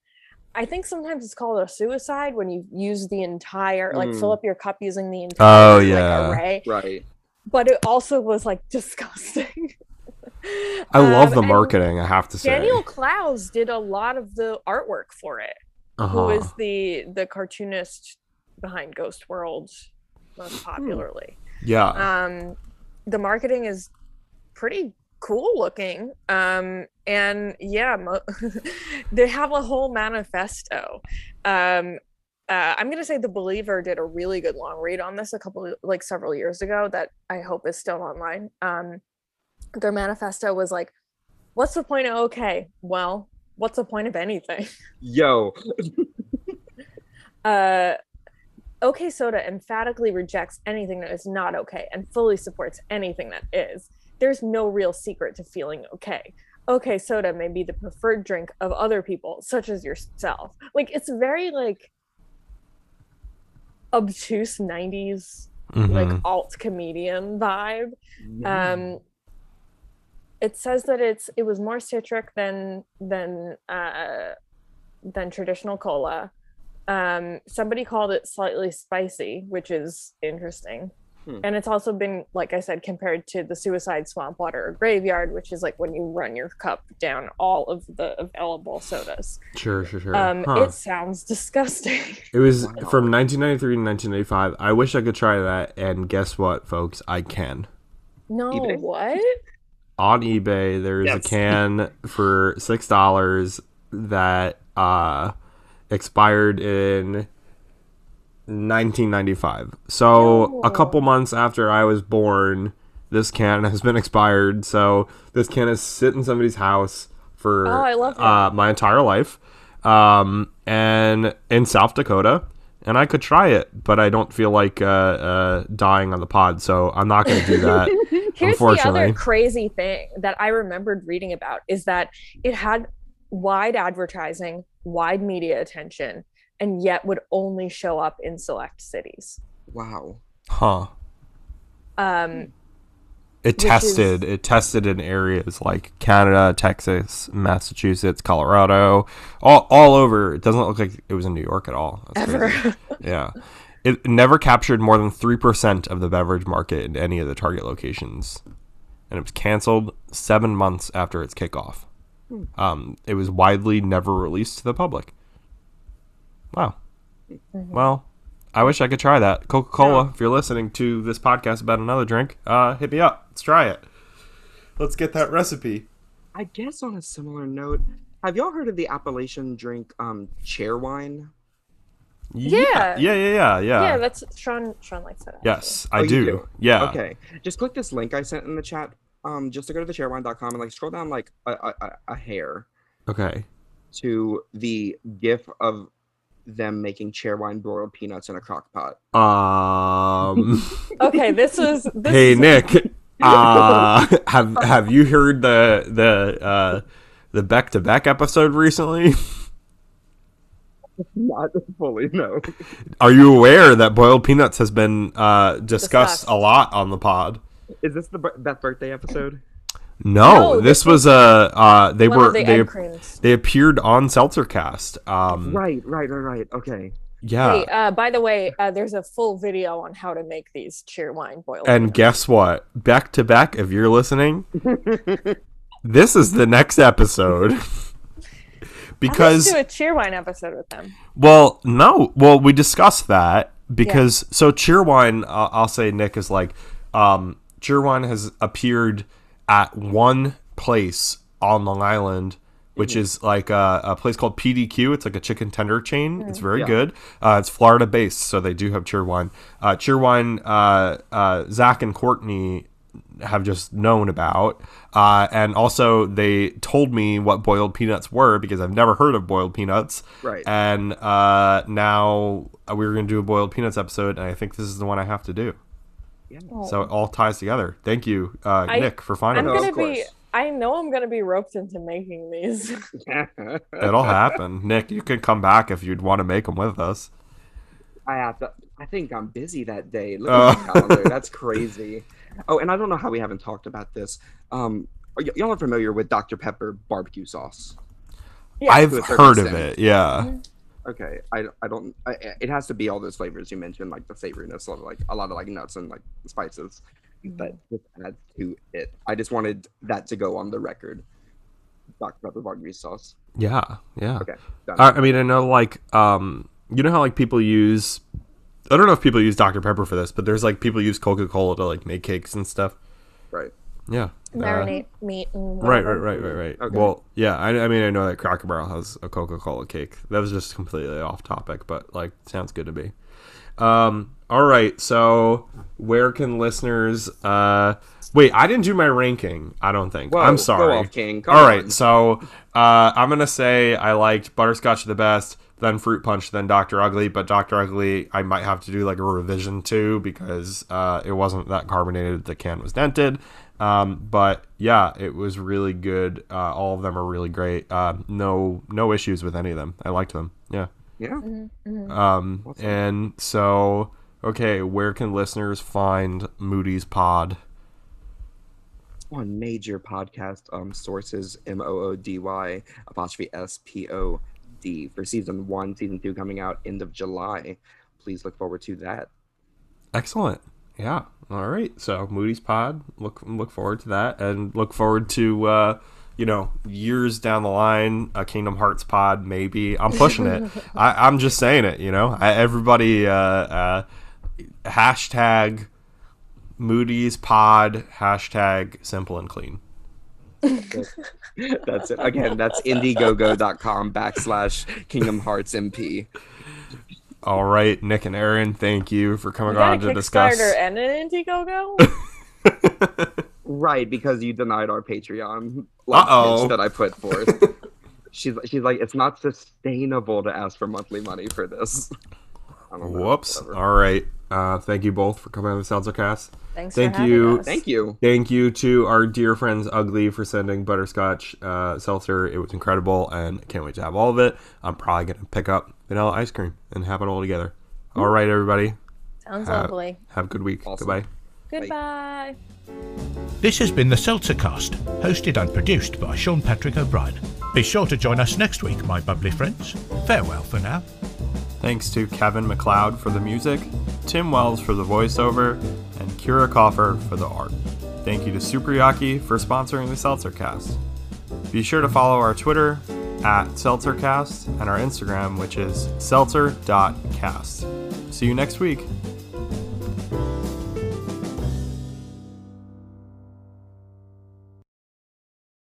I think sometimes it's called a suicide when you use the entire, like fill Mm. up your cup using the entire Oh, like, yeah. array. Right. But it also was like disgusting. I love the Um, and marketing, I have to say. Daniel Clowes did a lot of the artwork for it. Who Uh-huh. is the the cartoonist behind Ghost World most Hmm. popularly? Yeah. Um, the marketing is pretty cool looking. Um, and yeah, mo- they have a whole manifesto. Um, uh, I'm gonna say the Believer did a really good long read on this a couple like several years ago that I hope is still online. Um, their manifesto was like, "What's the point of okay? Well, what's the point of anything?" Yo. uh okay soda emphatically rejects anything that is not okay and fully supports anything that is there's no real secret to feeling okay okay soda may be the preferred drink of other people such as yourself like it's very like obtuse 90s like Mhm. alt comedian vibe um it says that it's it was more citric than than uh than traditional cola um somebody called it slightly spicy which is interesting Hmm. and it's also been like i said compared to the suicide swamp water or graveyard which is like when you run your cup down all of the available sodas Sure, sure, sure. um Huh. it sounds disgusting It was Wow. from 1993 to 1995. I wish I could try that, and guess what, folks? I can. no eBay? what On eBay, there's Yes. a can for six dollars that uh, expired in 1995. So a couple months after I was born, this can has been expired. So this can is sit in somebody's house for Oh, uh, my entire life, um, and in South Dakota. And I could try it, but I don't feel like uh, uh, dying on the pod, so I'm not going to do that. Here's the other crazy thing that I remembered reading about is that it had wide advertising, wide media attention, and yet would only show up in select cities. Wow. Huh. Um, It Which is- tested. It tested in areas like Canada, Texas, Massachusetts, Colorado, all all over. It doesn't look like it was in New York at all. That's ever. Yeah. It never captured more than 3% of the beverage market in any of the target locations. And it was canceled seven months after its kickoff. Um, it was widely never released to the public. Wow. Well, I wish I could try that. Coca Cola, if you're listening to this podcast about another drink, uh, hit me up. Let's try it. Let's get that recipe. I guess on a similar note, have y'all heard of the Appalachian drink um Cheerwine? Yeah. Yeah, yeah, yeah, yeah. yeah, that's Sean. Sean likes that. actually. yes, I Oh, do. do? Yeah. Okay. Just click this link I sent in the chat. Um, just to go to the cheerwine.com and like scroll down like a, a, a- a hair Okay. to the gif of them making chair wine broiled peanuts in a crock pot. Um. Okay, this was. This hey is- Nick, uh, have have you heard the the uh, the back to back episode recently? Not fully, no. Are you aware that boiled peanuts has been uh, discussed, Discussed. a lot on the pod? Is this the bir- Beth birthday episode? No, No, this this was a uh, they were the they egg they appeared on Seltzercast. Um, Right, right, right, right. Okay. yeah, Hey, uh, by the way, uh, there's a full video on how to make these Cheerwine boiled. and peanuts. guess what? Back to back, if you're listening, this is the next episode. because do a Cheerwine episode with them. Well, no. Well, we discussed that because so Cheerwine, uh, I'll say Nick is like, um, Cheerwine has appeared at one place on Long Island, which is like a, a place called PDQ. It's like a chicken tender chain. It's very Yeah. good. Uh, it's Florida based, so they do have Cheerwine. Uh, Cheerwine, uh, uh, Zach and Courtney have just known about. Uh, and also, they told me what boiled peanuts were because I've never heard of boiled peanuts. Right. And uh, now we are going to do a boiled peanuts episode, and I think this is the one I have to do. So it all ties together. Thank you, uh, I- Nick, for finding I'm No, us. gonna be. course. I know I'm gonna be roped into making these. It'll happen. Nick, you can come back if you'd want to make them with us. I have to. I think I'm busy that day. Look at my calendar. That's crazy. Oh, and I don't know how we haven't talked about this. Um, y- y'all are familiar with Dr Pepper barbecue sauce? Yeah. I've to a certain heard of it. Yeah. Okay, I, I don't. I, it has to be all those flavors you mentioned, like the savoriness of like a lot of like nuts and like spices. That just adds to it. I just wanted that to go on the record. Dr Pepper barbecue sauce. Yeah. Yeah. Okay, done. I, I mean, I know like um, you know how like people use. I don't know if people use Dr Pepper for this, but there's like people use Coca Cola to like make cakes and stuff. right. Yeah. Uh, Marinate meat and Right, whatever. right, right, right, right. Okay. Well, yeah, I, I mean, I know that Cracker Barrel has a Coca Cola cake. That was just completely off topic, but like, sounds good to me. Um, all right, so where can listeners? Uh, wait, I didn't do my ranking. I don't think. Whoa, I'm go sorry. off, King. Come all right, on. so uh, I'm gonna say I liked Butterscotch the best, then Fruit Punch, then Doctor Ugly. But Doctor Ugly, I might have to do like a revision to because uh, it wasn't that carbonated. The can was dented. Um, but yeah, it was really good. Uh, all of them are really great. Uh, no, no issues with any of them. I liked them. Yeah. Yeah. Um, and so okay, where can listeners find Moody's Pod? on major podcast um sources M O O D Y apostrophe S P O D for season one, season two coming out end of July. Please look forward to that. Excellent. Yeah. All right. So Moody's Pod. Look look forward to that, and look forward to uh, you know years down the line a Kingdom Hearts Pod. Maybe I'm pushing it. I, I'm just saying it. You know, I, everybody uh, uh, hashtag Moody's Pod hashtag Simple and Clean. That's it. Again, that's indiegogo.com backslash Kingdom Hearts MP. All right, Nick and Erin, thank you for coming on a to discuss. and an Indiegogo. Right, because you denied our Patreon Uh-oh. pitch that I put forth. she's she's like, it's not sustainable to ask for monthly money for this. I don't know, Whoops. whatever. All right. Uh, thank you both for coming on the Seltzercast. Thanks Thank for you. us. Thank you. Thank you to our dear friends Ugly for sending butterscotch uh, seltzer. It was incredible, and I can't wait to have all of it. I'm probably gonna pick up vanilla ice cream and have it all together. All right, everybody, Sounds Uh, lovely. have a good week. Awesome. Goodbye. Goodbye. This has been the Seltzercast, hosted and produced by Sean Patrick O'Brien. Be sure to join us next week, my bubbly friends. Farewell for now. Thanks to Kevin MacLeod for the music, Tim Wells for the voiceover, and Kyra Kaufer for the art. Thank you to Superyaki for sponsoring the Seltzercast. Be sure to follow our Twitter at Seltzercast and our Instagram, which is seltzer.cast. See you next week.